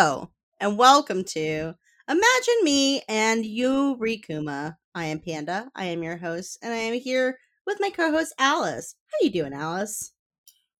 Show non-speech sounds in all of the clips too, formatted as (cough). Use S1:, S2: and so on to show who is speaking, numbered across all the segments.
S1: Hello, and welcome to Imagine Me and Yuri Kuma. I am Panda. I am your host, and I am here with my co-host Alice. How are you doing, Alice?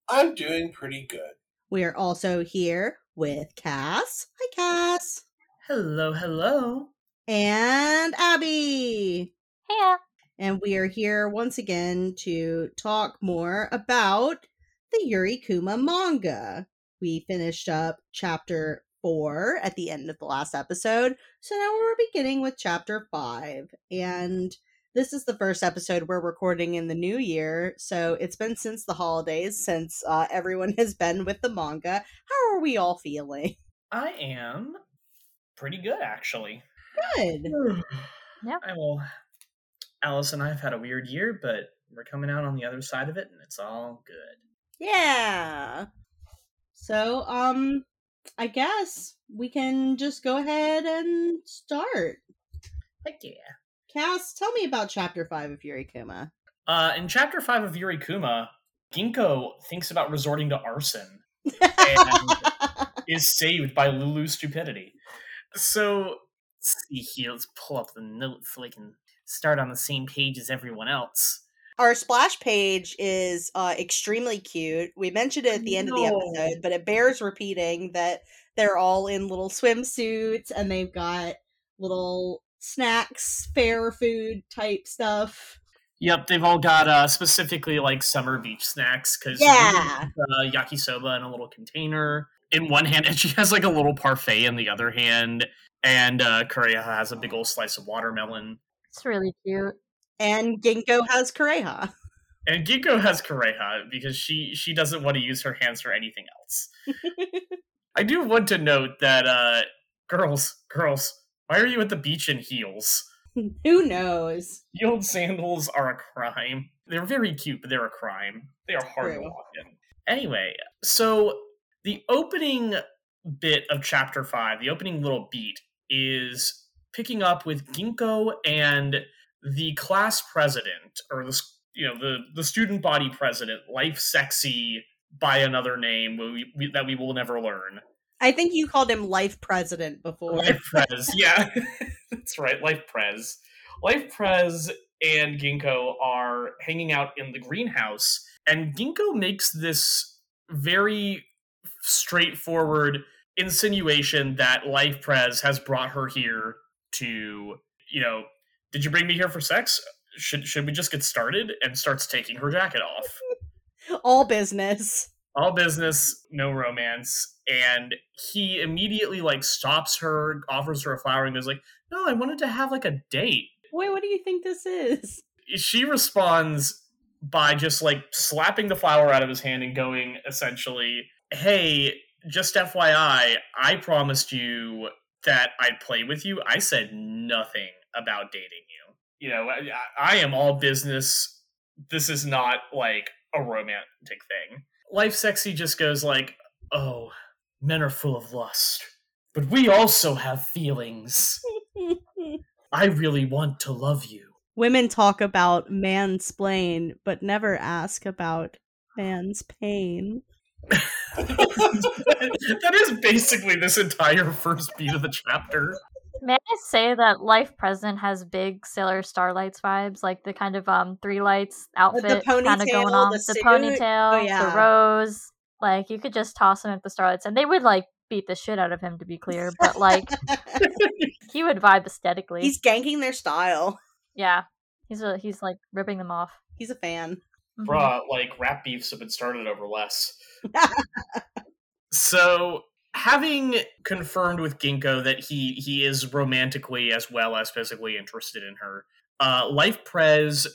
S2: I'm doing pretty good.
S1: We are also here with Cass. Hi, Cass.
S3: Hello, hello.
S1: And Abby.
S4: Hey.
S1: And we are here once again to talk more about the Yuri Kuma manga. We finished up chapter four at the end of the last episode. So now we're beginning with chapter five. And this is the first episode we're recording in the new year. So it's been since the holidays, since uh, everyone (laughs) has been with the manga. How are we all feeling?
S3: I am pretty good, actually.
S1: Good.
S4: Yeah.
S3: I will. Alice and I have had a weird year, but we're coming out on the other side of it, and it's all good.
S1: Yeah. So, um, I guess we can just go ahead and start.
S3: Heck yeah.
S1: Cass, tell me about chapter five of Yuri Kuma.
S3: Uh, in chapter five of Yuri Kuma, Ginkgo thinks about resorting to arson (laughs) and is saved by Lulu's stupidity. So, let's see here. Let's pull up the notes so I can start on the same page as everyone else.
S1: Our splash page is uh, extremely cute. We mentioned it at the end of the episode, but it bears repeating that they're all in little swimsuits and they've got little snacks, fair food type stuff.
S3: Yep, they've all got uh, specifically like summer beach snacks because
S1: Yeah.
S3: uh, yakisoba in a little container in one hand, (laughs) and she has like a little parfait in the other hand, and uh, Kureha has a big old slice of watermelon,
S4: It's really cute.
S1: And Ginkgo has Kureha.
S3: and Ginkgo has Kureha because she she doesn't want to use her hands for anything else. (laughs) I do want to note that uh, girls, girls, why are you at the beach in heels? (laughs)
S1: Who knows?
S3: Heeled sandals are a crime. They're very cute, but they're a crime. They are hard to walk in. Anyway, so the opening bit of chapter five, the opening little beat, is picking up with Ginkgo and the class president, or the you know the the student body president, Life Sexy by another name we, we, that we will never learn.
S1: I think you called him Life President before.
S3: Life Prez, (laughs) yeah, (laughs) that's right. Life Prez, Life Prez, and Ginkgo are hanging out in the greenhouse, and Ginkgo makes this very straightforward insinuation that Life Prez has brought her here to, you know, did you bring me here for sex? Should should we just get started? And starts taking her jacket off (laughs)
S1: All business.
S3: all business, no romance. And he immediately like stops her, offers her a flower, and goes like, "No, I wanted to have like a date."
S1: Wait, what do you think this is?
S3: She responds by just like slapping the flower out of his hand and going essentially, "Hey, just FYI, I promised you that I'd play with you. I said nothing about dating you. You know, I, I am all business. This is not like a romantic thing." Life Sexy just goes like, "Oh, men are full of lust, but we also have feelings. I really want to love you."
S1: Women talk about mansplain, but never ask about man's pain. (laughs)
S3: that is basically this entire first beat of the chapter.
S4: May I say that Life Present has big Sailor Starlights vibes, like the kind of um three lights outfit kind of
S1: ponytail,
S4: going on,
S1: the
S4: the, ponytail,
S1: Oh, yeah.
S4: the rose. Like you could just toss him at the Starlights, and they would like beat the shit out of him to be clear, but like (laughs) he would vibe aesthetically.
S1: He's ganking their style.
S4: yeah, he's a, he's like ripping them off.
S1: He's a fan.
S4: Mhm.
S3: Bruh, like rap beefs have been started over less. (laughs) so having confirmed with Ginkgo that he he is romantically as well as physically interested in her, uh, Life Prez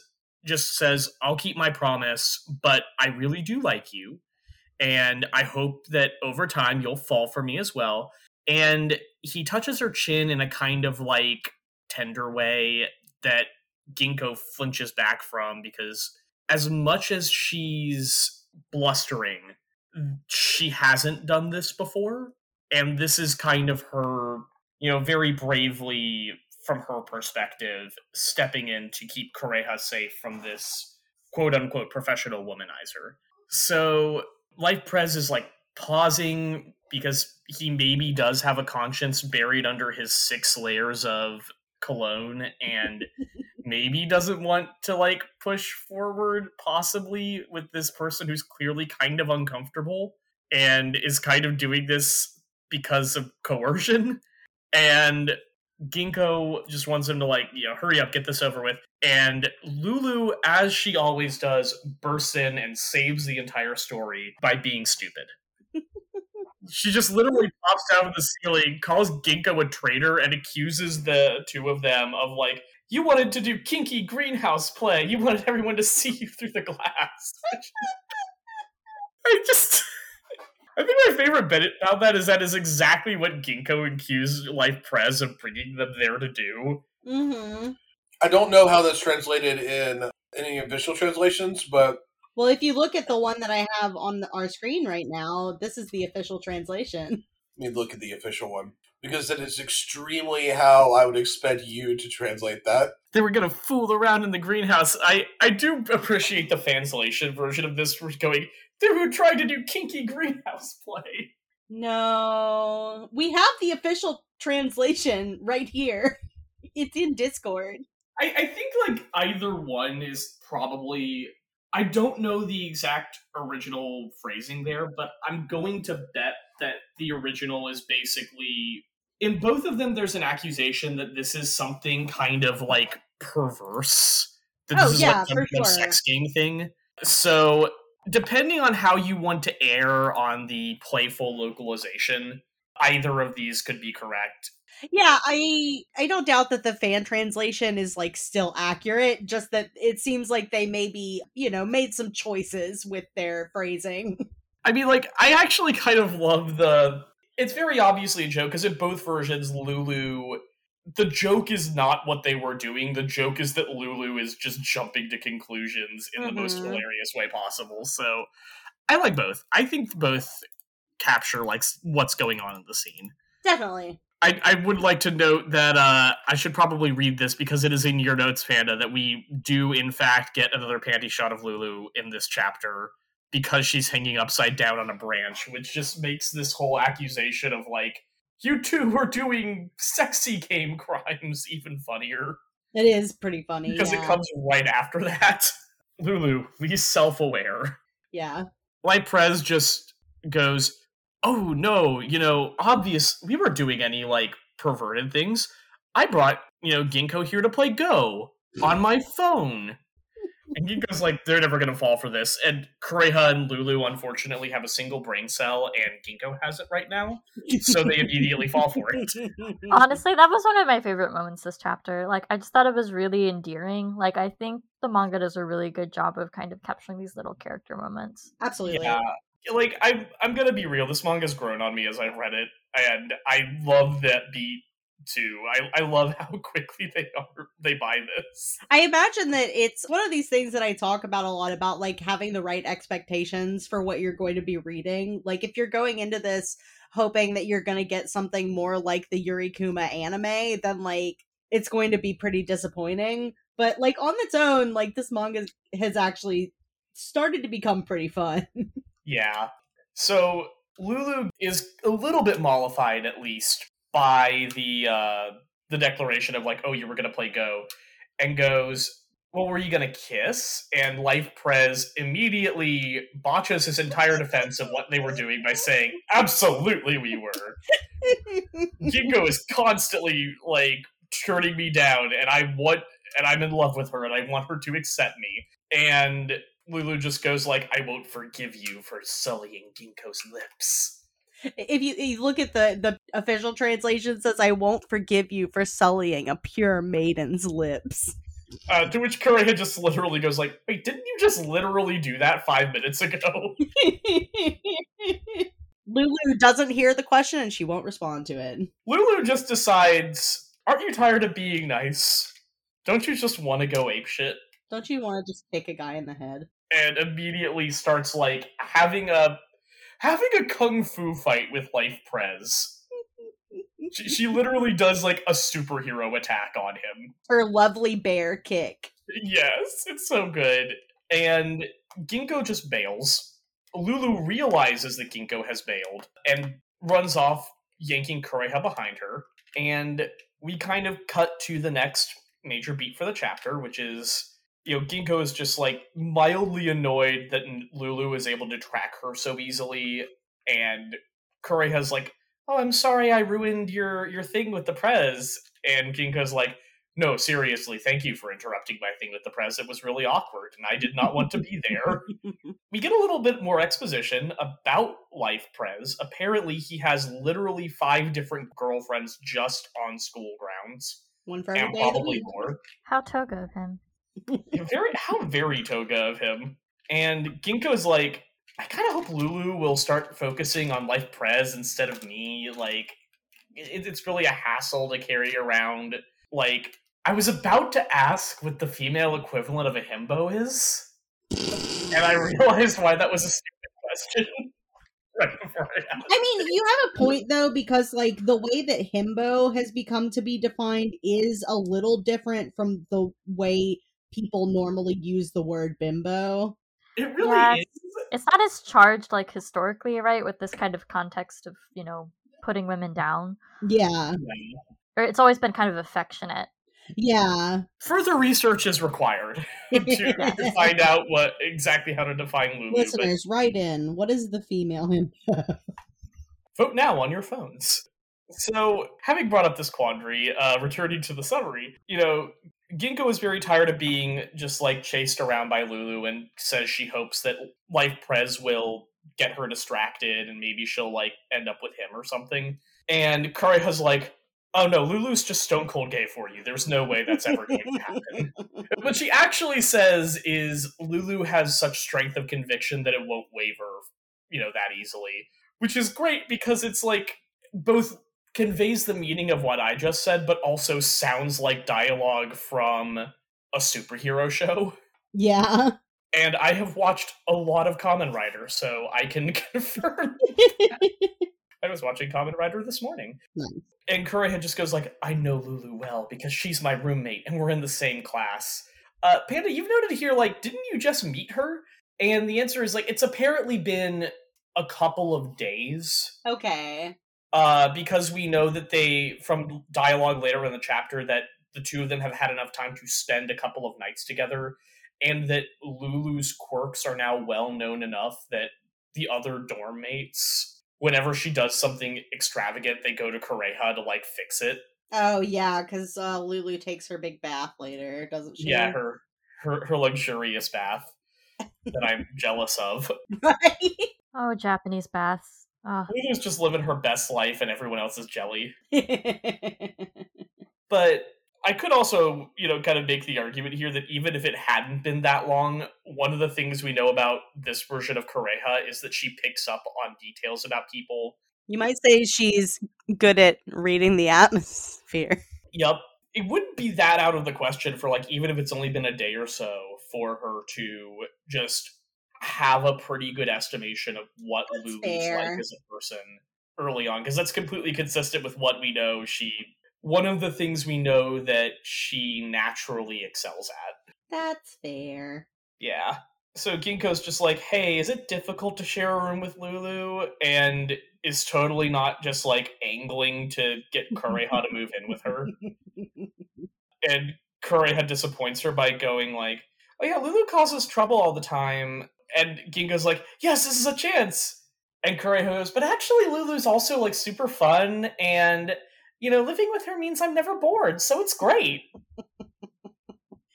S3: just says, "I'll keep my promise, but I really do like you, and I hope that over time you'll fall for me as well." And he touches her chin in a kind of like tender way that Ginkgo flinches back from because as much as she's blustering, she hasn't done this before. And this is kind of her, you know, very bravely, from her perspective, stepping in to keep Kureha safe from this quote unquote professional womanizer. So Life Prez is like pausing because he maybe does have a conscience buried under his six layers of cologne and (laughs) maybe doesn't want to like push forward possibly with this person who's clearly kind of uncomfortable and is kind of doing this because of coercion (laughs) and Ginkgo just wants him to like, you know, hurry up, get this over with. And Lulu, as she always does, bursts in and saves the entire story by being stupid. (laughs) she just literally pops out of the ceiling, calls Ginkgo a traitor, and accuses the two of them of like, you wanted to do kinky greenhouse play. You wanted everyone to see you through the glass. I just (laughs) I think my favorite bit about that is that is exactly what Ginkgo accused Life Prez of bringing them there to do.
S1: Mm-hmm.
S2: I don't know how that's translated in any official translations, but
S1: Well, if you look at the one that I have on the, our screen right now, this is the official translation.
S2: let me look at the official one because that is extremely how I would expect you to translate that.
S3: They were gonna fool around in the greenhouse. I I do appreciate the fanslation version of this. We're going. They were trying to do kinky greenhouse play.
S1: No, we have the official translation right here. It's in Discord.
S3: I, I think like either one is probably I don't know the exact original phrasing there, but I'm going to bet that the original is basically in both of them there's an accusation that this is something kind of like perverse. That this
S1: Oh,
S3: is
S1: yeah,
S3: like some
S1: for
S3: kind of
S1: sure.
S3: sex game thing. So depending on how you want to err on the playful localization, either of these could be correct.
S1: Yeah, I I don't doubt that the fan translation is like still accurate, just that it seems like they maybe, you know, made some choices with their phrasing. (laughs)
S3: I mean, like, I actually kind of love the. It's very obviously a joke because in both versions, Lulu. The joke is not what they were doing. The joke is that Lulu is just jumping to conclusions in the most
S1: Mhm.
S3: hilarious way possible. So, I like both. I think both capture like what's going on in the scene.
S1: Definitely.
S3: I, I would like to note that uh, I should probably read this because it is in your notes, Panda, that we do in fact get another panty shot of Lulu in this chapter because she's hanging upside down on a branch, which just makes this whole accusation of like you two are doing sexy game crimes (laughs) even funnier
S1: It is pretty funny.
S3: because
S1: yeah.
S3: it comes right after that. (laughs) Lulu, be self-aware.
S1: yeah.
S3: Life Prez just goes, "Oh no, you know, obvious. We weren't doing any like perverted things. I brought you know Ginkgo here to play Go on my phone." And Ginkgo's like, "They're never gonna fall for this." And Kureha and Lulu unfortunately have a single brain cell, and Ginkgo has it right now, so they immediately fall for it. (laughs)
S4: Honestly, that was one of my favorite moments this chapter. Like, I just thought it was really endearing. Like, I think the manga does a really good job of kind of capturing these little character moments.
S1: Absolutely.
S3: Yeah, like I'm, I'm gonna be real. This manga's grown on me as I read it, and I love that beat too. I, I love (laughs) how quickly they are they buy this.
S1: I imagine that it's one of these things that I talk about a lot about like having the right expectations for what you're going to be reading. Like if you're going into this hoping that you're going to get something more like the Yuri Kuma anime, then like it's going to be pretty disappointing. But like on its own, like this manga has actually started to become pretty fun. (laughs)
S3: Yeah. So Lulu is a little bit mollified, at least, by the uh, the declaration of like, "Oh, you were gonna play Go," and goes, "Well, were you gonna kiss?" And Life Prez immediately botches his entire defense of what they were doing by saying, "Absolutely, we were." (laughs) Ginkgo is constantly like turning me down, and I want, and I'm in love with her, and I want her to accept me. And Lulu just goes like, "I won't forgive you for sullying Ginkgo's lips."
S1: If you, you look at the the official translation it says I won't forgive you for sullying a pure maiden's lips.
S3: Uh, to which Kureha just literally goes like, "Wait, didn't you just literally do that five minutes ago?" (laughs)
S1: Lulu doesn't hear the question and she won't respond to it.
S3: Lulu just decides, "Aren't you tired of being nice? Don't you just want to go ape shit?"
S1: Don't you want to just kick a guy in the head?
S3: and immediately starts like having a having a kung fu fight with Life Prez. She, she literally does like a superhero attack on him.
S1: Her lovely bear kick.
S3: Yes, it's so good. And Ginkgo just bails. Lulu realizes that Ginkgo has bailed and runs off, yanking Kureha behind her, and we kind of cut to the next major beat for the chapter, which is you know Ginkgo is just like mildly annoyed that Lulu is able to track her so easily, and Kureha's like, "Oh, I'm sorry, I ruined your your thing with the prez," and Ginkgo's like. No, seriously, thank you for interrupting my thing with the prez. It was really awkward, and I did not want to be there. (laughs) we get a little bit more exposition about Life Prez. Apparently, he has literally five different girlfriends just on school grounds,
S1: One for every
S3: and
S1: day
S3: probably more.
S4: How toga of him.
S3: Very, how very toga of him. And Ginkgo's like, I kind of hope Lulu will start focusing on Life Prez instead of me. Like, it, it's really a hassle to carry around. Like, I was about to ask what the female equivalent of a himbo is, and I realized why that was a stupid question. (laughs) right. I
S1: mean, you have a point though, because like the way that himbo has become to be defined is a little different from the way people normally use the word bimbo.
S3: It really
S4: Yeah.
S3: is.
S4: It's not as charged like historically, right? With this kind of context of you know putting women down,
S1: Yeah,
S4: or it's always been kind of affectionate.
S1: yeah.
S3: Further research is required (laughs) to, to (laughs) find out what exactly how to define Lulu. but-
S1: Listeners, write in. What is the female himbo?
S3: Vote now on your phones. So, having brought up this quandary, uh, returning to the summary, you know, Ginkgo is very tired of being just like chased around by Lulu and says she hopes that Life Prez will get her distracted and maybe she'll like end up with him or something. And Kureha's like, oh no, Lulu's just stone cold gay for you. There's no way that's ever going (laughs) to happen. what she actually says is Lulu has such strength of conviction that it won't waver, you know, that easily. Which is great because it's like both conveys the meaning of what I just said, but also sounds like dialogue from a superhero show.
S1: yeah.
S3: And I have watched a lot of Kamen Rider, so I can (laughs) confirm. I was watching Kamen Rider this morning.
S1: Nice.
S3: And Kureha just goes like, I know Lulu well because she's my roommate and we're in the same class. Uh, Panda, you've noted here, like, didn't you just meet her? And the answer is like, it's apparently been a couple of days
S1: okay.
S3: Uh, because we know that they, from dialogue later in the chapter, that the two of them have had enough time to spend a couple of nights together, and that Lulu's quirks are now well known enough that the other dorm mates, whenever she does something extravagant, they go to Kureha to like fix it.
S1: Oh yeah, because uh, Lulu takes her big bath later, doesn't she?
S3: Yeah, her her her luxurious bath that I'm jealous of. (laughs)
S1: right.
S4: Oh, Japanese baths. Ah. Oh,
S3: Lulu's just living her best life, and everyone else is jelly. (laughs) but I could also, you know, kind of make the argument here that even if it hadn't been that long, one of the things we know about this version of Kureha is that she picks up on details about people.
S1: you might say she's good at reading the atmosphere.
S3: Yep. It wouldn't be that out of the question for like even if it's only been a day or so for her to just have a pretty good estimation of what
S1: That's
S3: Lulu's
S1: fair.
S3: like as a person early on because that's completely consistent with what we know she one of the things we know that she naturally excels at.
S1: That's fair.
S3: Yeah. So Ginkgo's just like, hey, is it difficult to share a room with Lulu? And is totally not just like angling to get Kureha to move in with her. And Kureha disappoints her by going like, oh yeah, Lulu causes trouble all the time. And Ginkgo's like, yes, this is a chance. And Kureha goes, but actually Lulu's also like super fun and you know, living with her means I'm never bored, so it's great (laughs)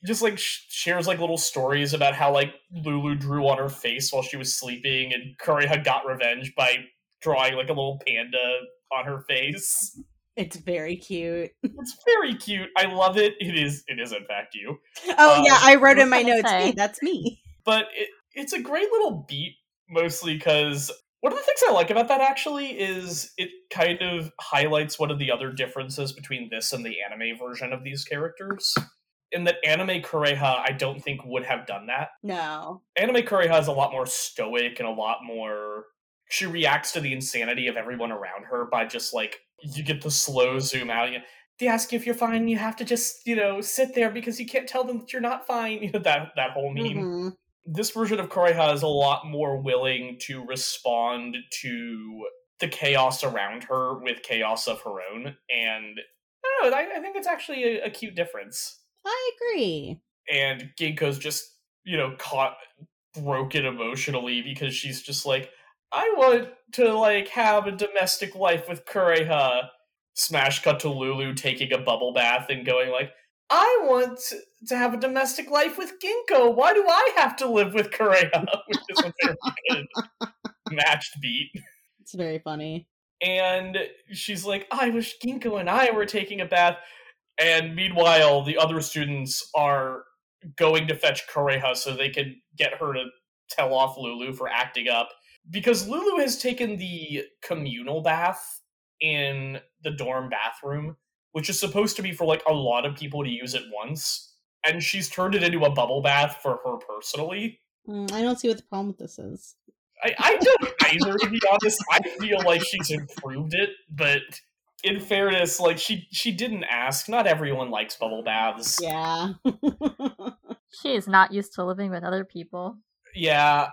S3: just like sh- shares like little stories about how like Lulu drew on her face while she was sleeping, and Kureha got revenge by drawing like a little panda on her face.
S1: It's very cute. (laughs)
S3: It's very cute. I love it. It is. It is in fact you,
S1: Oh
S3: Uh,
S1: yeah, I wrote in my notes.
S4: say?
S1: Hey, that's me.
S3: but it, it's a great little beat. Mostly because one of the things I like about that actually is it kind of highlights one of the other differences between this and the anime version of these characters. In that anime Kureha, I don't think would have done that.
S1: No.
S3: anime Kureha is a lot more stoic and a lot more she reacts to the insanity of everyone around her by just like you get the slow zoom out you, they ask you if you're fine you have to just you know sit there because you can't tell them that you're not fine (laughs) you know that that whole meme
S1: Mhm.
S3: This version of Kureha is a lot more willing to respond to the chaos around her with chaos of her own. And I don't know, I, I think it's actually a, a cute difference.
S1: I agree.
S3: And Ginkgo's just, you know, caught broken emotionally because she's just like, I want to like have a domestic life with Kureha. Smash cut to Lulu taking a bubble bath and going like, I want to have a domestic life with Ginkgo. Why do I have to live with Kureha? (laughs) Which is a very good matched beat.
S1: It's very funny.
S3: And she's like, I wish Ginkgo and I were taking a bath. And meanwhile, the other students are going to fetch Kureha so they can get her to tell off Lulu for acting up. Because Lulu has taken the communal bath in the dorm bathroom, which is supposed to be for like a lot of people to use at once. And she's turned it into a bubble bath for her personally.
S1: Mm, I don't see what the problem with this is.
S3: I, I don't either, to be honest. I feel like she's improved it, but in fairness, like she she didn't ask. Not everyone likes bubble baths.
S1: Yeah. (laughs)
S4: She is not used to living with other people.
S3: Yeah.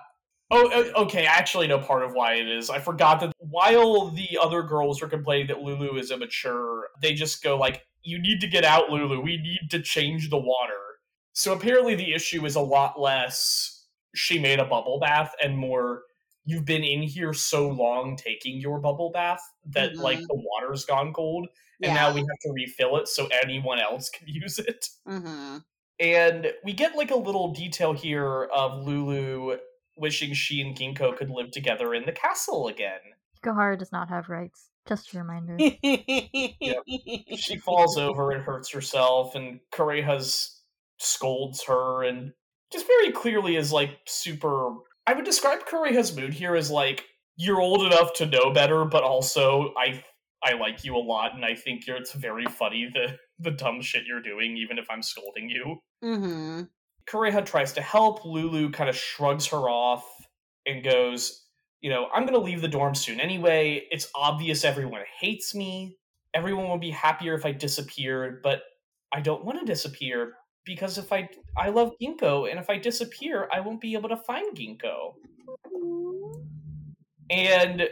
S3: Oh, okay. I actually know part of why it is. I forgot that while the other girls are complaining that Lulu is immature, they just go like, "You need to get out, Lulu. We need to change the water." So apparently, the issue is a lot less. She made a bubble bath, and more. You've been in here so long taking your bubble bath that like
S1: Mhm.
S3: the water's gone cold, and now we have to refill it so anyone else can (laughs) use it.
S1: hmm
S3: And we get like a little detail here of Lulu wishing she and Ginkgo could live together in the castle again.
S4: Hikoharu does not have rights. Just a reminder.
S3: She falls over and hurts herself, and Kureha's scolds her and just very clearly is like super. I would describe Kureha's mood here as like you're old enough to know better, but also I I like you a lot, and I think you're, it's very funny the the dumb shit you're doing, even if I'm scolding you.
S1: hmm
S3: Kureha tries to help. Lulu kind of shrugs her off and goes, You know, I'm going to leave the dorm soon anyway. It's obvious everyone hates me. Everyone would be happier if I disappeared, but I don't want to disappear because if I I love Ginkgo and if I disappear, I won't be able to find Ginkgo. And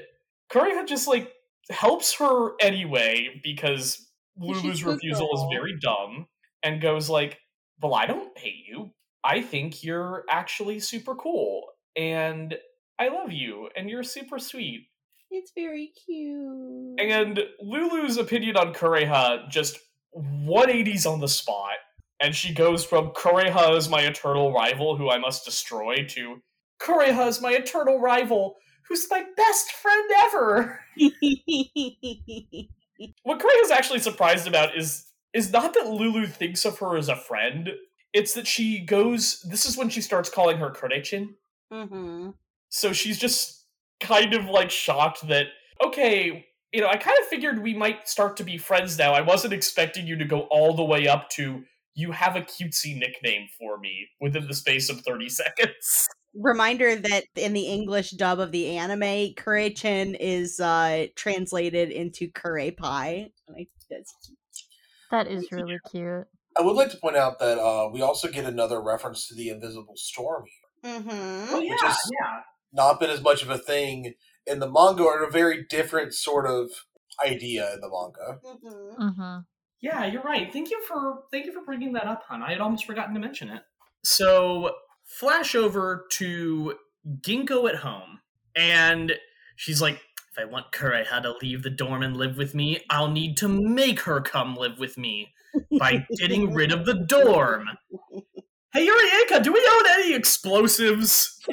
S3: Kureha just like helps her anyway because Lulu's refusal is very dumb and goes like, "Well, I don't hate you. I think you're actually super cool and I love you and you're super sweet."
S1: It's very cute.
S3: And Lulu's opinion on Kureha just 180s on the spot. And she goes from Kureha is my eternal rival who I must destroy to Kureha is my eternal rival who's my best friend ever. (laughs) What Kureha's actually surprised about is is not that Lulu thinks of her as a friend. It's that she goes this is when she starts calling her Kurechin.
S1: hmm
S3: So she's just kind of like shocked that, okay, you know, I kind of figured we might start to be friends now. I wasn't expecting you to go all the way up to you have a cutesy nickname for me within the space of 30 seconds.
S1: Reminder that in the English dub of the anime, Kurechin is uh translated into Kure Pie. That's cute.
S4: That is really cute.
S2: I would like to point out that uh, we also get another reference to the Invisible Storm here.
S1: Mm-hmm.
S2: yeah, yeah. Not been as much of a thing in the manga, or a very different sort of idea in the manga.
S1: Mm-hmm.
S4: hmm
S3: Yeah, you're right. Thank you for thank you for bringing that up, hon. I had almost forgotten to mention it. So, flash over to Ginkgo at home, and she's like, "If I want Kureha to leave the dorm and live with me, I'll need to make her come live with me by getting rid of the dorm." Hey, Yurika, do we own any explosives? (laughs)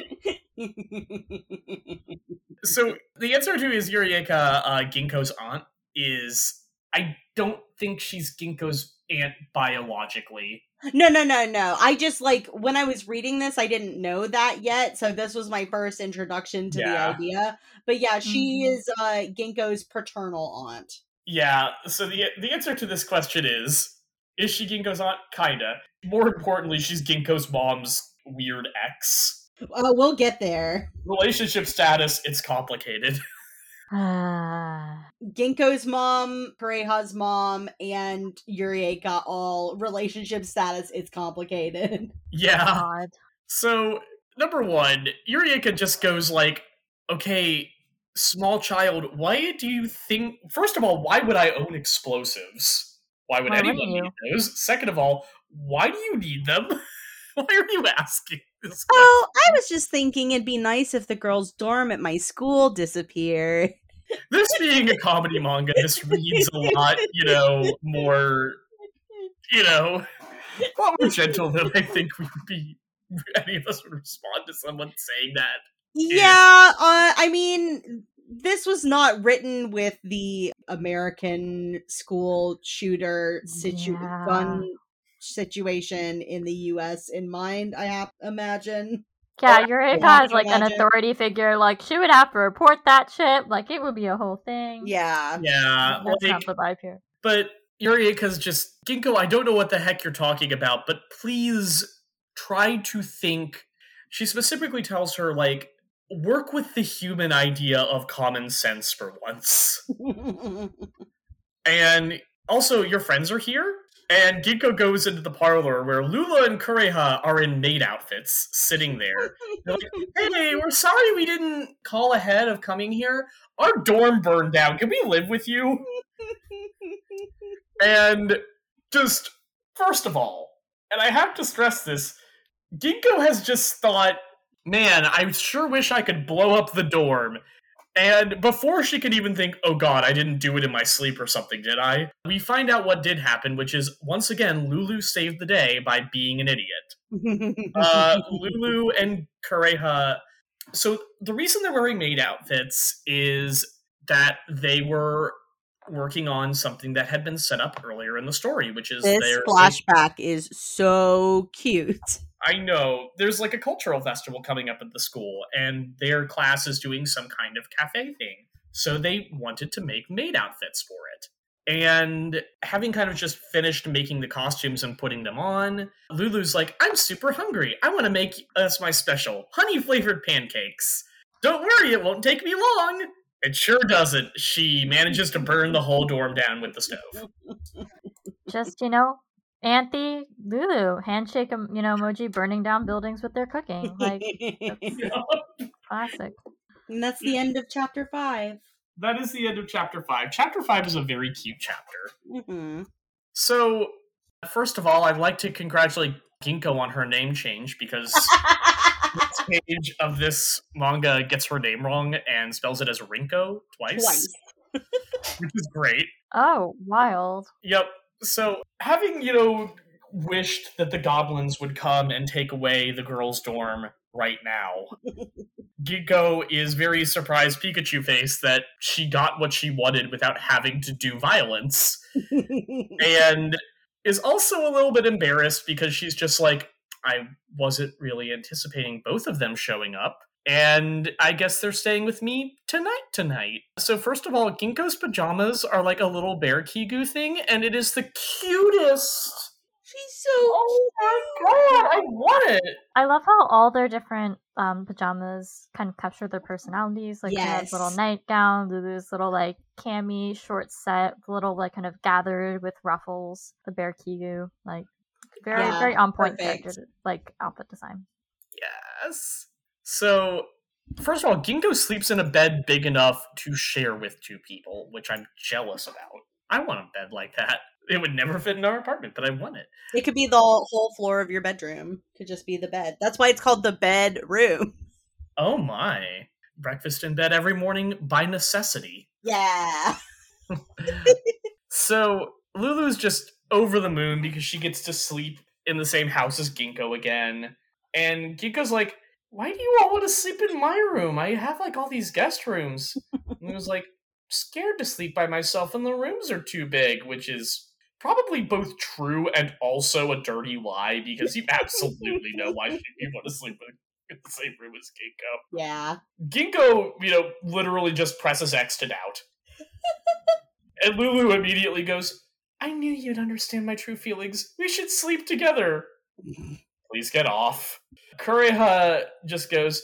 S3: So the answer to is Yurika uh, Ginkgo's aunt is I don't think she's Ginkgo's aunt biologically.
S1: no, no, no, no. I just like when I was reading this, I didn't know that yet. So this was my first introduction to
S3: Yeah.
S1: the idea. But yeah, she
S4: Mhm.
S1: is uh Ginkgo's paternal aunt.
S3: Yeah. So the the answer to this question is is she Ginkgo's aunt? Kinda. More importantly, she's Ginkgo's mom's weird ex.
S1: Uh, we'll get there.
S3: Relationship status, it's complicated.
S4: Ah. (laughs)
S1: Ginkgo's mom, Kureha's mom, and Yurika all relationship status. It's complicated. (laughs)
S3: yeah.
S4: God.
S3: So number one, Yurika just goes like, "Okay, small child, why do you think? First of all, why would I own explosives? Why would
S4: Why
S3: anyone
S4: wouldn't
S3: need those? Second of all, why do you need them? (laughs) why are you asking this?
S1: Oh, I was just thinking it'd be nice if the girls' dorm at my school disappeared.
S3: this being a comedy manga, this reads a lot, you know, more, you know, a lot more gentle than I think we would be. Any of us would respond to someone saying that.
S1: Yeah, uh, I mean, this was not written with the American school shooter situ-
S4: Yeah.
S1: gun situation in the U.S. in mind. I have imagine.
S4: Yeah, Yurika
S1: yeah,
S4: is like an authority figure. Like she would have to report that shit. Like it would be a whole thing.
S1: Yeah.
S3: Yeah,
S4: that's
S3: like,
S4: not the vibe here.
S3: but Yurika's just Ginkgo. I don't know what the heck you're talking about, but please try to think. She specifically tells her like work with the human idea of common sense for once. (laughs) And also, your friends are here. And Ginkgo goes into the parlor where Lulu and Kureha are in maid outfits, sitting there. They're like, hey, we're sorry we didn't call ahead of coming here. Our dorm burned down. Can we live with you? (laughs) And just, first of all, and I have to stress this, Ginkgo has just thought, man, I sure wish I could blow up the dorm. And before she could even think, oh god, I didn't do it in my sleep or something, did I? We find out what did happen, which is once again, Lulu saved the day by being an idiot. (laughs) Uh, Lulu and Kureha. So the reason they're wearing maid outfits is that they were working on something that had been set up earlier in the story, which is
S1: this
S3: their
S1: flashback is so cute.
S3: I know there's like a cultural festival coming up at the school, and their class is doing some kind of cafe thing. So they wanted to make maid outfits for it. And having kind of just finished making the costumes and putting them on, Lulu's like, I'm super hungry. I want to make us my special honey flavored pancakes. Don't worry, it won't take me long. It sure doesn't. She manages to burn the whole dorm down with the stove. (laughs)
S4: Just you know, Anthe, Lulu, handshake, you know, emoji, burning down buildings with their cooking. Like (laughs) classic.
S1: and that's the end of chapter five.
S3: that is the end of chapter five. Chapter five is a very cute chapter.
S1: hmm
S3: So, first of all, I'd like to congratulate Ginkgo on her name change because (laughs) this page of this manga gets her name wrong and spells it as Rinko twice,
S1: Twice.
S3: which is great.
S4: Oh, wild.
S3: Yep. So, having, you know, wished that the goblins would come and take away the girls' dorm right now, (laughs) Ginkgo is very surprised Pikachu face that she got what she wanted without having to do violence. (laughs) and is also a little bit embarrassed because she's just like, I wasn't really anticipating both of them showing up. And I guess they're staying with me tonight tonight. So first of all, Ginkgo's pajamas are like a little bear Kigu thing, and it is the cutest.
S1: She's so
S3: Oh my god, I want it.
S4: I love how all their different um, pajamas kind of capture their personalities. Like yes. little
S1: Yes.
S4: nightgown, Lulu's little like cami short set, little like kind of gathered with ruffles. The bear kigu, like very
S1: Yeah,
S4: very on point character like outfit design.
S3: Yes. So, first of all, Ginkgo sleeps in a bed big enough to share with two people, which I'm jealous about. I want a bed like that. It would never fit in our apartment, but I want it.
S1: It could be the whole floor of your bedroom. Could just be the bed. That's why it's called the bedroom. (laughs)
S3: Oh my. Breakfast in bed every morning by necessity.
S1: Yeah. (laughs)
S3: So, Lulu's just over the moon because she gets to sleep in the same house as Ginkgo again. And Ginkgo's like, Why do you all want to sleep in my room? I have like all these guest rooms. and he was like, Scared to sleep by myself, and the rooms are too big, which is probably both true and also a dirty lie because you absolutely know why you want to sleep in in the same room as Ginkgo.
S1: Yeah.
S3: Ginkgo, you know, literally just presses X to doubt. and Lulu immediately goes, I knew you'd understand my true feelings. We should sleep together. Please get off. Kureha just goes,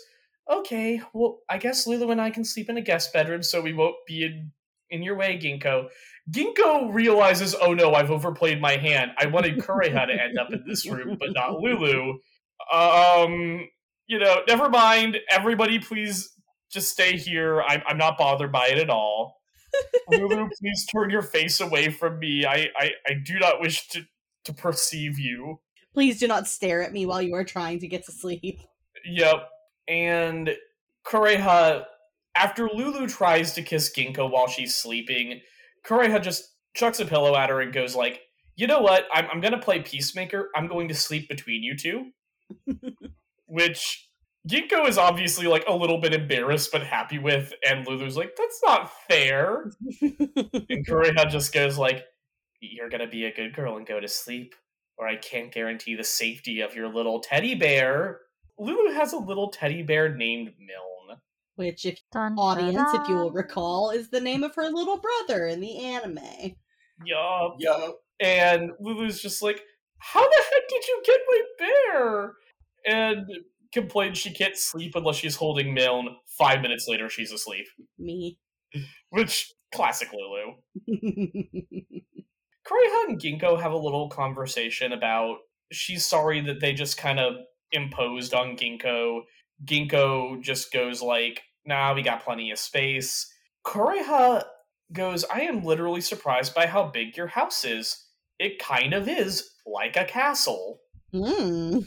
S3: Okay, well, I guess Lulu and I can sleep in a guest bedroom so we won't be in, in your way, Ginkgo. Ginkgo realizes, oh no, I've overplayed my hand. I wanted Kureha to end up in this room, but not Lulu. Um, you know, never mind. Everybody, please just stay here. I'm, I'm not bothered by it at all. (laughs) Lulu, please turn your face away from me. I, I, I do not wish to, to perceive you.
S1: Please do not stare at me while you are trying to get to sleep.
S3: Yep. And Kureha, after Lulu tries to kiss Ginko while she's sleeping, Kureha just chucks a pillow at her and goes like, you know what? I'm, I'm gonna play Peacemaker. I'm going to sleep between you two. (laughs) Which Ginko is obviously like a little bit embarrassed but happy with, and Lulu's like, that's not fair. (laughs) and Kureha just goes like, You're gonna be a good girl and go to sleep, or I can't guarantee the safety of your little teddy bear. Lulu has a little teddy bear named Milne.
S1: Which, if
S4: Dun, dun,
S1: audience, if you will recall, is the name of her little brother in the anime.
S3: Yup.
S2: Yeah.
S3: And Lulu's just like, How the heck did you get my bear? And complains she can't sleep unless she's holding Milne. Five minutes later, she's asleep.
S1: Me.
S3: Which, classic Lulu. (laughs) Kureha and Ginkgo have a little conversation about she's sorry that they just kind of imposed on Ginkgo. Ginkgo just goes like, nah, we got plenty of space. Kureha goes, I am literally surprised by how big your house is. It kind of is like a castle.
S1: Hmm.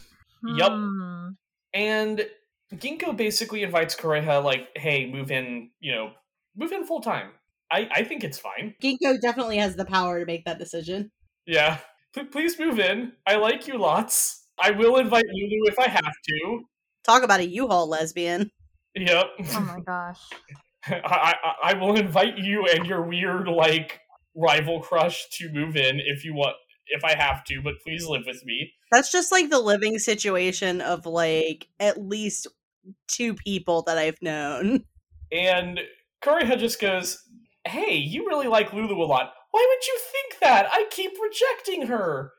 S3: Yup.
S4: Hmm.
S3: And Ginkgo basically invites Kureha, like, hey, move in, you know, move in full time. I, I think it's fine.
S1: Ginkgo definitely has the power to make that decision.
S3: Yeah. P- please move in. I like you lots. I will invite Lulu if I have to.
S1: Talk about a U-Haul lesbian.
S3: Yep.
S4: Oh my gosh. (laughs)
S3: I, I I will invite you and your weird like rival crush to move in if you want if I have to, but please live with me.
S1: That's just like the living situation of like at least two people that I've known.
S3: And Kureha just goes, Hey, you really like Lulu a lot. Why would you think that? I keep rejecting her.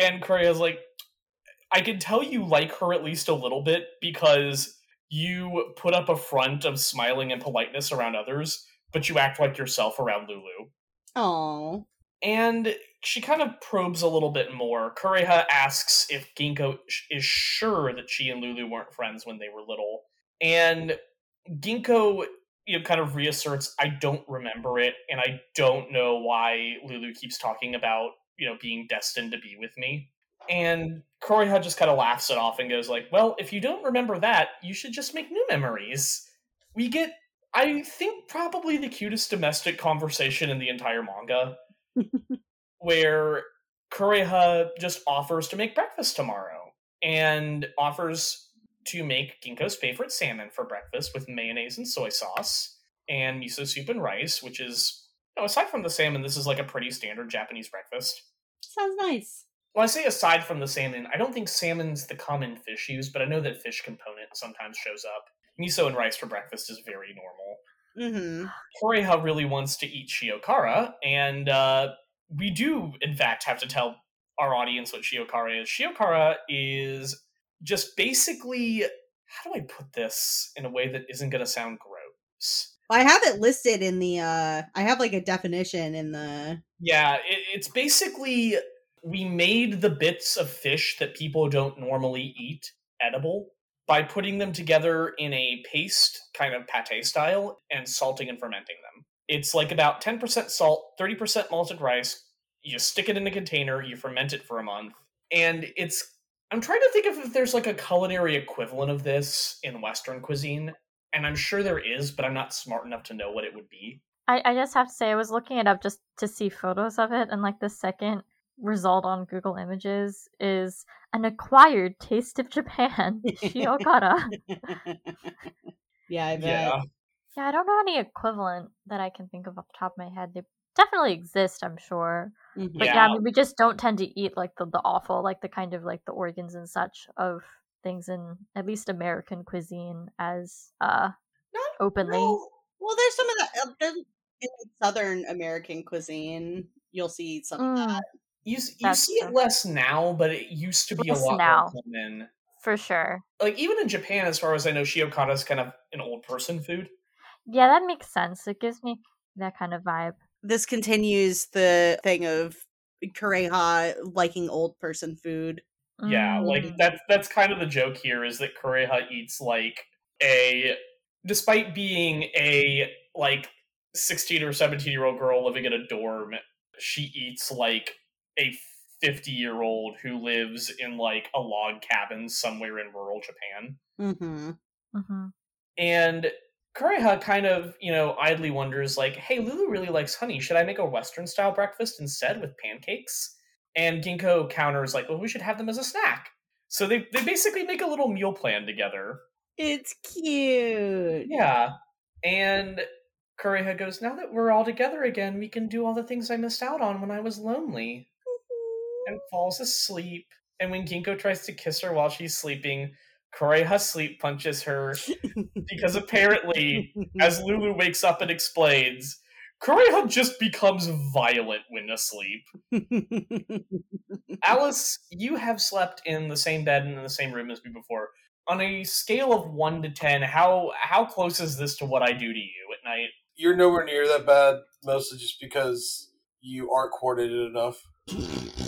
S3: And Kureha's like, I can tell you like her at least a little bit because you put up a front of smiling and politeness around others, but you act like yourself around Lulu.
S1: Oh.
S3: And she kind of probes a little bit more. Kureha asks if Ginkgo sh- is sure that she and Lulu weren't friends when they were little. And Ginkgo you know, kind of reasserts, I don't remember it, and I don't know why Lulu keeps talking about, you know, being destined to be with me. And Kureha just kind of laughs it off and goes like, well, if you don't remember that, you should just make new memories. We get, I think, probably the cutest domestic conversation in the entire manga (laughs) where Kureha just offers to make breakfast tomorrow and offers to make Ginkgo's favorite salmon for breakfast with mayonnaise and soy sauce and miso soup and rice, which is, you know, aside from the salmon, this is like a pretty standard Japanese breakfast.
S1: Sounds nice.
S3: Well, I say aside from the salmon, I don't think salmon's the common fish used, but I know that fish component sometimes shows up. Miso and rice for breakfast is very normal.
S1: Mm-hmm.
S3: Kureha really wants to eat Shiokara, and uh, we do, in fact, have to tell our audience what Shiokara is. Shiokara is just basically, how do I put this in a way that isn't going to sound gross?
S1: I have it listed in the uh I have like a definition in the
S3: Yeah, it, it's basically we made the bits of fish that people don't normally eat edible by putting them together in a paste, kind of pate style, and salting and fermenting them. It's like about 10% salt, 30% malted rice. You stick it in a container, you ferment it for a month, and it's. I'm trying to think of if there's like a culinary equivalent of this in Western cuisine, and I'm sure there is, but I'm not smart enough to know what it would be.
S4: I, I just have to say I was looking it up just to see photos of it and like the second result on Google Images is an acquired taste of Japan, (laughs) Shiokara.
S1: Yeah, I bet.
S3: Yeah.
S4: yeah, I don't know any equivalent that I can think of off the top of my head. They definitely exist, I'm sure.
S1: Mhm.
S4: But yeah,
S3: Yeah.
S4: I mean, we just don't tend to eat like the, the awful, like the kind of like the organs and such of things in at least American cuisine as uh
S1: Not
S4: openly.
S1: No. Well, there's some of that uh, in Southern American cuisine. You'll see some of
S4: Mm,
S1: that.
S3: You you see it less now, but it used to be
S4: Less
S3: a lot
S4: now.
S3: more common.
S4: for sure.
S3: Like even in Japan, as far as I know, shiokara is kind of an old person food.
S4: Yeah, that makes sense. It gives me that kind of vibe.
S1: This continues the thing of Kureha liking old person food.
S3: Yeah, like
S4: Mm.
S3: that's that's kind of the joke here is that Kureha eats like a despite being a like 16 or 17 year old girl living in a dorm, she eats like a 50 year old who lives in like a log cabin somewhere in rural Japan.
S1: Mm-hmm.
S4: hmm
S3: And Kureha kind of, you know, idly wonders, like, hey, Lulu really likes honey. Should I make a Western style breakfast instead with pancakes? And Ginkgo counters, like, well, we should have them as a snack. So they, they basically make a little meal plan together.
S1: It's cute.
S3: Yeah. And Kureha goes, now that we're all together again, we can do all the things I missed out on when I was lonely. Mm-hmm. And falls asleep. And when Ginkgo tries to kiss her while she's sleeping, Kureha sleep punches her because apparently, as (laughs) Lulu wakes up and explains, Kureha just becomes violent when asleep. Alice, you have slept in the same bed and in the same room as me before. On a scale of one to ten, how how close is this to what I do to you at night?
S2: You're nowhere near that bad, mostly just because you aren't coordinated enough. (laughs)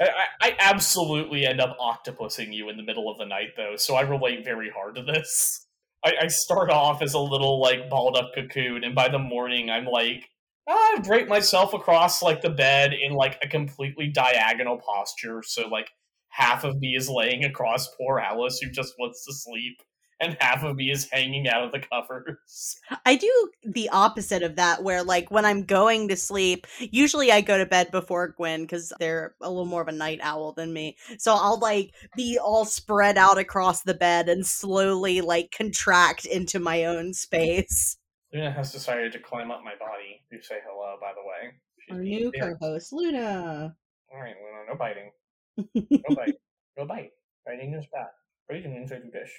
S3: I, I, absolutely end up octopusing you in the middle of the night, though, so I relate very hard to this. I, I start off as a little like balled up cocoon, and by the morning, I'm like, ah, I drape myself across like the bed in like a completely diagonal posture, so like half of me is laying across poor Alice who just wants to sleep, and half of me is hanging out of the covers.
S1: I do the opposite of that, where like when I'm going to sleep, usually I go to bed before Gwen because they're a little more of a night owl than me. So I'll like be all spread out across the bed and slowly like contract into my own space.
S3: Luna has decided to climb up my body to say hello. By the way, She's
S1: Our new co-host, Luna.
S3: All right, Luna, no biting. (laughs) No bite. No bite. Biting is bad. Biting inside the dish.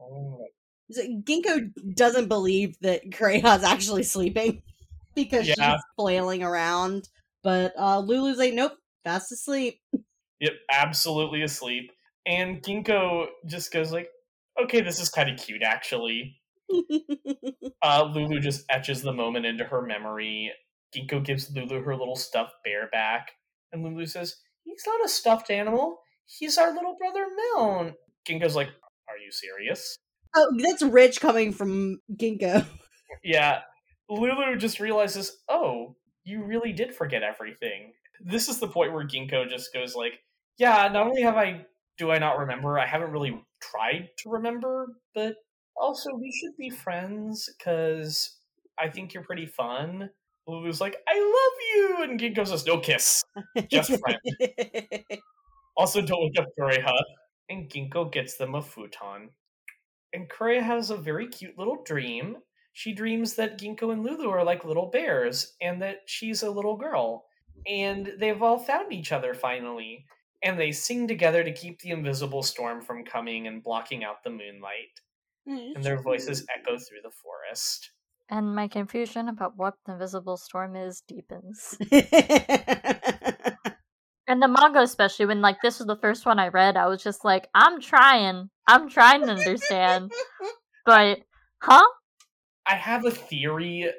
S3: Oh,
S1: So Ginkgo doesn't believe that Greyhound's actually sleeping (laughs) because
S3: Yeah.
S1: she's flailing around. But uh, Lulu's like, nope, fast asleep. (laughs)
S3: Yep, absolutely asleep. And Ginkgo just goes like, "Okay, this is kind of cute, actually." (laughs) Uh, Lulu just etches the moment into her memory. Ginkgo gives Lulu her little stuffed bear back, and Lulu says, "He's not a stuffed animal. He's our little brother Milne." Ginkgo's like, "Are you serious?"
S1: oh, that's rich coming from Ginkgo. (laughs)
S3: Yeah, Lulu just realizes, oh, you really did forget everything. This is the point where Ginkgo just goes like, yeah, not only have I do I not remember, I haven't really tried to remember, but also we should be friends because I think you're pretty fun. Lulu's like, I love you, and Ginkgo says, no kiss. (laughs) Just friend. (laughs) Also, don't wake up Kureha. And Ginkgo gets them a futon. And Kureha has a very cute little dream. She dreams that Ginkgo and Lulu are like little bears, and that she's a little girl. And they've all found each other finally. And they sing together to keep the invisible storm from coming and blocking out the moonlight. And their voices echo through the forest.
S4: And my confusion about what the invisible storm is deepens. (laughs) And the manga, especially when like this was the first one I read, I was just like, I'm trying, I'm trying to understand, (laughs) but huh?
S3: I have a theory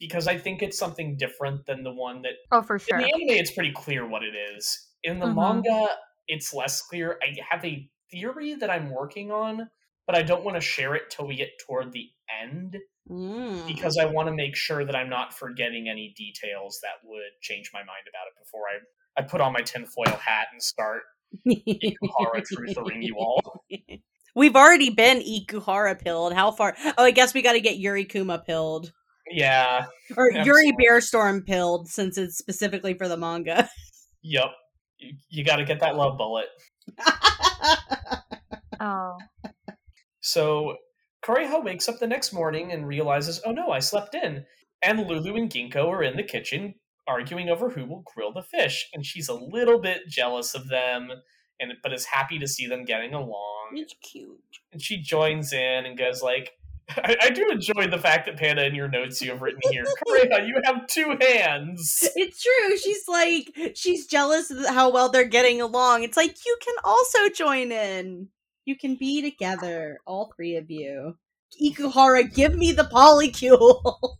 S3: because I think it's something different than the one that
S4: Oh, for sure.
S3: In the anime, it's pretty clear what it is. In the
S4: Mhm.
S3: manga, it's less clear. I have a theory that I'm working on, but I don't want to share it till we get toward the end
S1: Mm.
S3: because I want to make sure that I'm not forgetting any details that would change my mind about it before I, I put on my tinfoil hat and start Ikuhara truthering you all. (laughs)
S1: We've already been Ikuhara pilled. How far? Oh, I guess we got to get Yuri Kuma pilled.
S3: Yeah,
S1: Or Yuri
S3: Absolutely.
S1: Bearstorm pilled since it's specifically for the manga.
S3: yep. You, you got to get that love bullet. (laughs)
S4: Oh,
S3: So Kureha wakes up the next morning and realizes, oh no, I slept in. And Lulu and Ginkgo are in the kitchen arguing over who will grill the fish. And she's a little bit jealous of them, and but is happy to see them getting along.
S1: it's cute.
S3: And she joins in and goes like, (laughs) I, I do enjoy the fact that Panda in your notes you have written here, (laughs) Kureha, you have two hands. (laughs)
S1: It's true. She's like, she's jealous of how well they're getting along. It's like, you can also join in. You can be together, all three of you. Ikuhara, give me the polycule.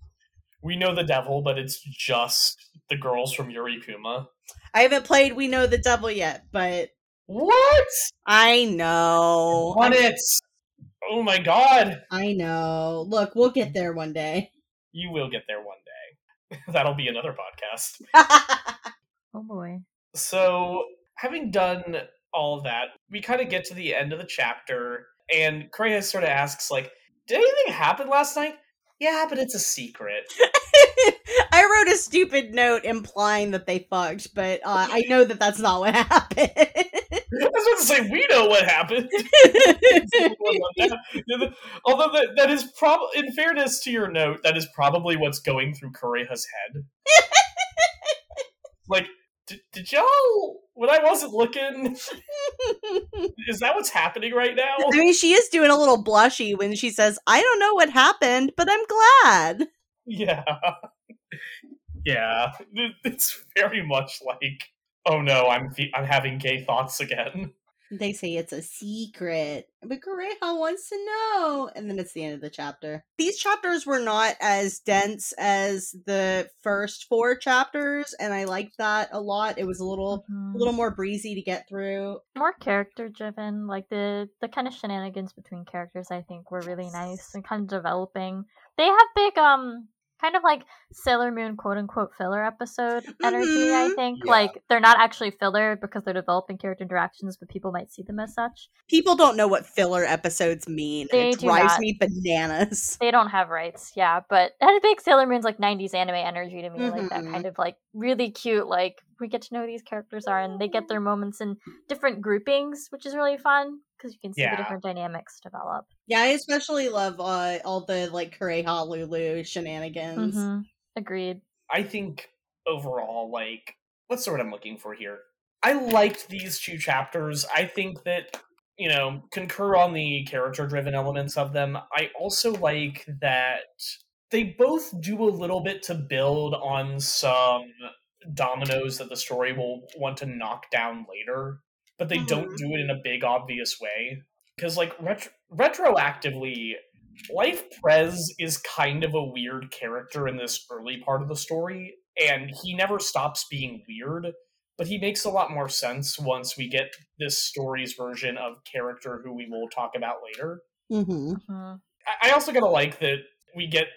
S3: We know the devil, but it's just the girls from Yuri Kuma.
S1: I haven't played We Know the Devil yet, but
S3: What?
S1: I know.
S3: Want it? Oh my god!
S1: I know. Look, we'll get there one day.
S3: You will get there one day. (laughs) That'll be another podcast. (laughs)
S4: Oh boy.
S3: So, having done all of that, we kind of get to the end of the chapter, and Kureha sort of asks, like, did anything happen last night? Yeah, but it's a secret. (laughs)
S1: I wrote a stupid note implying that they fucked, but uh, I know that that's not what (laughs) happened.
S3: I was about to say, we know what happened. (laughs) Although that, that is probably, in fairness to your note, that is probably what's going through Kureha's head. like, did, did y'all, when I wasn't looking, (laughs) is that what's happening right now?
S1: I mean, she is doing a little blushy when she says, I don't know what happened, but I'm glad.
S3: Yeah. Yeah. It's very much like, oh no, I'm fe- I'm having gay thoughts again.
S1: They say it's a secret, but Kureha wants to know. And then it's the end of the chapter. These chapters were not as dense as the first four chapters, and I liked that a lot. It was a little
S4: Mhm.
S1: a little more breezy to get through.
S4: more character driven like the the kind of shenanigans between characters i think were really nice and kind of developing they have big um kind of like sailor moon quote unquote filler episode energy i
S1: Mhm.
S4: think
S2: Yeah.
S4: like they're not actually filler because they're developing character interactions but people might see them as such
S1: People don't know what filler episodes mean.
S4: They
S1: it
S4: do
S1: drives
S4: not.
S1: me bananas. (laughs)
S4: they don't have rights yeah but it had big sailor moon's like 90s anime energy to me like that
S1: Mhm.
S4: kind of like really cute like we get to know who these characters are and they get their moments in different groupings which is really fun because you can see
S3: Yeah.
S4: the different dynamics develop
S1: Yeah, I especially love uh, all the like Kureha Lulu shenanigans.
S4: hmm agreed
S3: I think overall, like, what's the word I'm looking for here? I liked these two chapters. I think that, you know, concur on the character driven elements of them. I also like that they both do a little bit to build on some dominoes that the story will want to knock down later, but they don't
S1: Mhm.
S3: do it in a big, obvious way. Because, like, ret- retroactively, Life Prez is kind of a weird character in this early part of the story, and he never stops being weird, but he makes a lot more sense once we get this story's version of character who we will talk about later.
S1: Mm-hmm.
S4: hmm
S3: I- I also gotta like that we get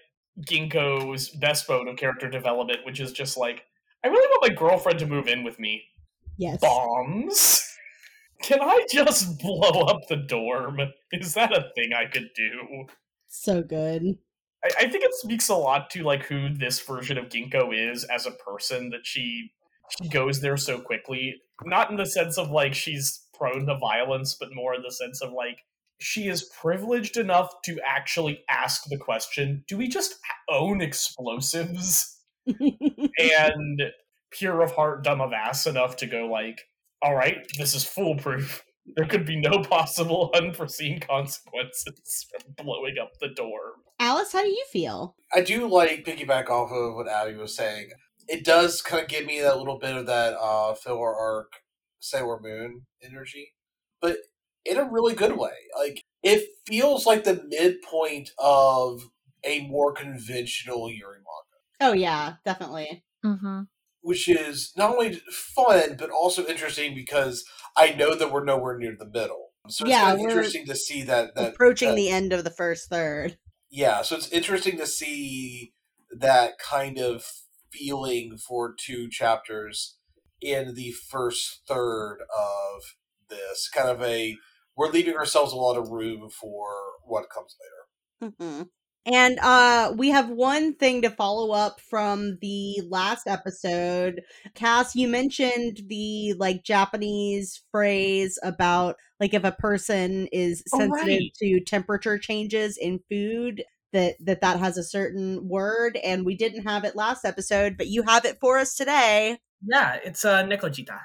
S3: Ginkgo's best mode of character development, which is just like, I really want my girlfriend to move in with me.
S1: Yes.
S3: Bombs? Can I just (laughs) blow up the dorm? Is that a thing I could do?
S1: So good.
S3: I, I think it speaks a lot to like who this version of Ginkgo is as a person that she she goes there so quickly. Not in the sense of like she's prone to violence, but more in the sense of like she is privileged enough to actually ask the question, do we just own explosives? (laughs) and pure of heart, dumb of ass enough to go like, all right, this is foolproof. (laughs) There could be no possible (laughs) unforeseen consequences (laughs) from blowing up the door.
S1: Alice, how do you feel?
S2: I do like piggyback off of what Abby was saying. It does kind of give me that little bit of that uh, filler arc Sailor Moon energy, but in a really good way. Like it feels like the midpoint of a more conventional Yuri manga,
S1: Oh yeah, definitely.
S4: hmm
S2: which is not only fun but also interesting because I know that we're nowhere near the middle. So it's
S1: Yeah,
S2: kind of interesting to see that that
S1: Approaching
S2: that-
S1: the end of the first third.
S2: yeah so it's interesting to see that kind of feeling for two chapters in the first third of this kind of a we're leaving ourselves a lot of room for what comes later
S1: hmm And uh we have one thing to follow up from the last episode. Cass, you mentioned the like Japanese phrase about like if a person is
S3: Oh,
S1: sensitive
S3: right.
S1: to temperature changes in food that that that has a certain word and we didn't have it last episode, but you have it for us today.
S3: Yeah, it's uh, Nekojita.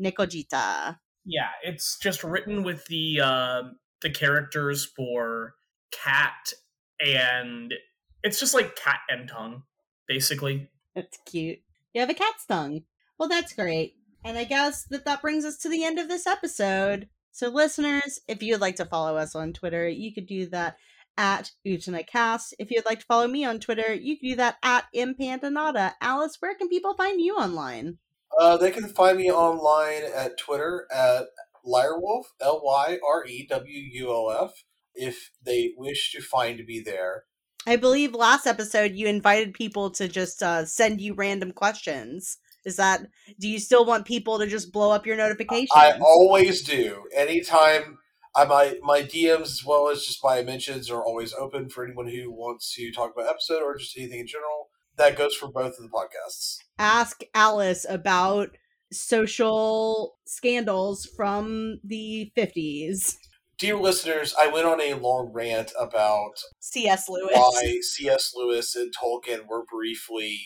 S1: Nikojita.
S3: Yeah, it's just written with the uh, the characters for cat and it's just like cat and tongue, basically.
S1: That's cute. You have a cat's tongue. Well, that's great. And I guess that that brings us to the end of this episode. So, listeners, if you'd like to follow us on Twitter, you could do that at UtanaCast. If you'd like to follow me on Twitter, you can do that at Impandanata. Alice, where can people find you online?
S2: uh, they can find me online at twitter at lyrewolf l-y-r-e-w-u-o-f if they wish to find me there.
S1: I believe last episode you invited people to just uh, send you random questions. Is that do you still want people to just blow up your notifications?
S2: I always do. Anytime I my my DMs as well as just my mentions are always open for anyone who wants to talk about episode or just anything in general. That goes for both of the podcasts.
S1: Ask Alice about social scandals from the 50s.
S2: Dear listeners, I went on a long rant about
S1: C.S. Lewis.
S2: why C.S. Lewis and Tolkien were briefly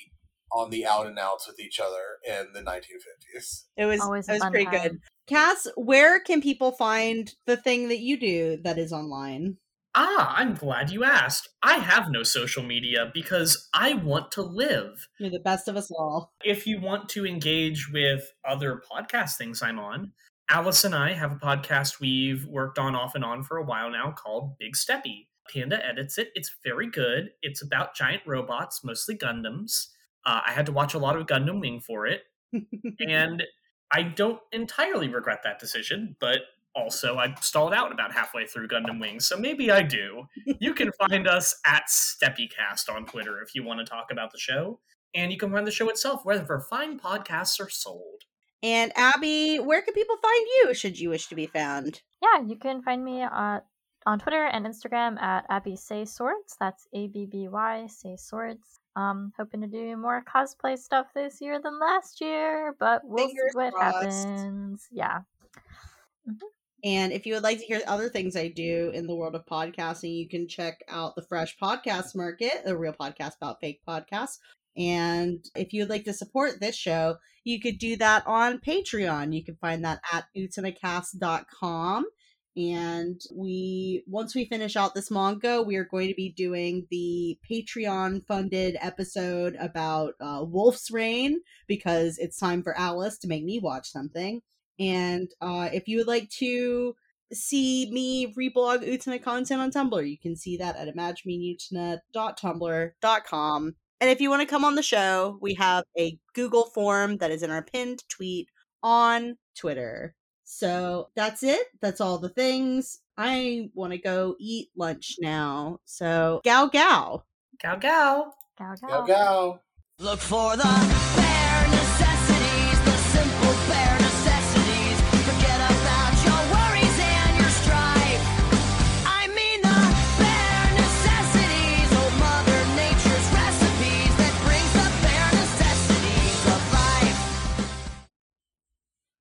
S2: on the out and outs with each other in the 1950s.
S1: It was
S4: Always
S1: it was pretty
S4: time.
S1: good. Cass, where can people find the thing that you do that is online?
S3: Ah, I'm glad you asked. I have no social media because I want to live.
S1: You're the best of us all.
S3: If you want to engage with other podcast things I'm on, Alice and I have a podcast we've worked on off and on for a while now called Big Steppy. Panda edits it. It's very good. It's about giant robots, mostly Gundams. Uh, I had to watch a lot of Gundam Wing for it, (laughs) and I don't entirely regret that decision, but also I stalled out about halfway through Gundam Wing, so maybe I do. (laughs) You can find us at SteppyCast on Twitter if you want to talk about the show, and you can find the show itself wherever fine podcasts are sold.
S1: And Abby, where can people find you should you wish to be found?
S4: Yeah, you can find me uh, on Twitter and Instagram at Abby Say Swords. That's A B B Y Say Swords. Um, hoping to do more cosplay stuff this year than last year, but we'll
S1: Fingers
S4: see what
S1: crossed.
S4: happens. Yeah.
S1: And if you would like to hear other things I do in the world of podcasting, you can check out the Fresh Podcast Market, a real podcast about fake podcasts. And if you'd like to support this show, you could do that on Patreon. You can find that at utsanacast.com. And we, once we finish out this manga, we are going to be doing the Patreon funded episode about uh, Wolf's Rain because it's time for Alice to make me watch something. And uh, if you would like to see me reblog Utena content on Tumblr, you can see that at imagineutana.tumblr.com. And if you want to come on the show, we have a Google form that is in our pinned tweet on Twitter. So that's it. That's all the things. I want to go eat lunch now. So, gow gow.
S3: Gow gow.
S4: Gow,
S2: Go
S4: gow.
S2: go.
S5: Look for the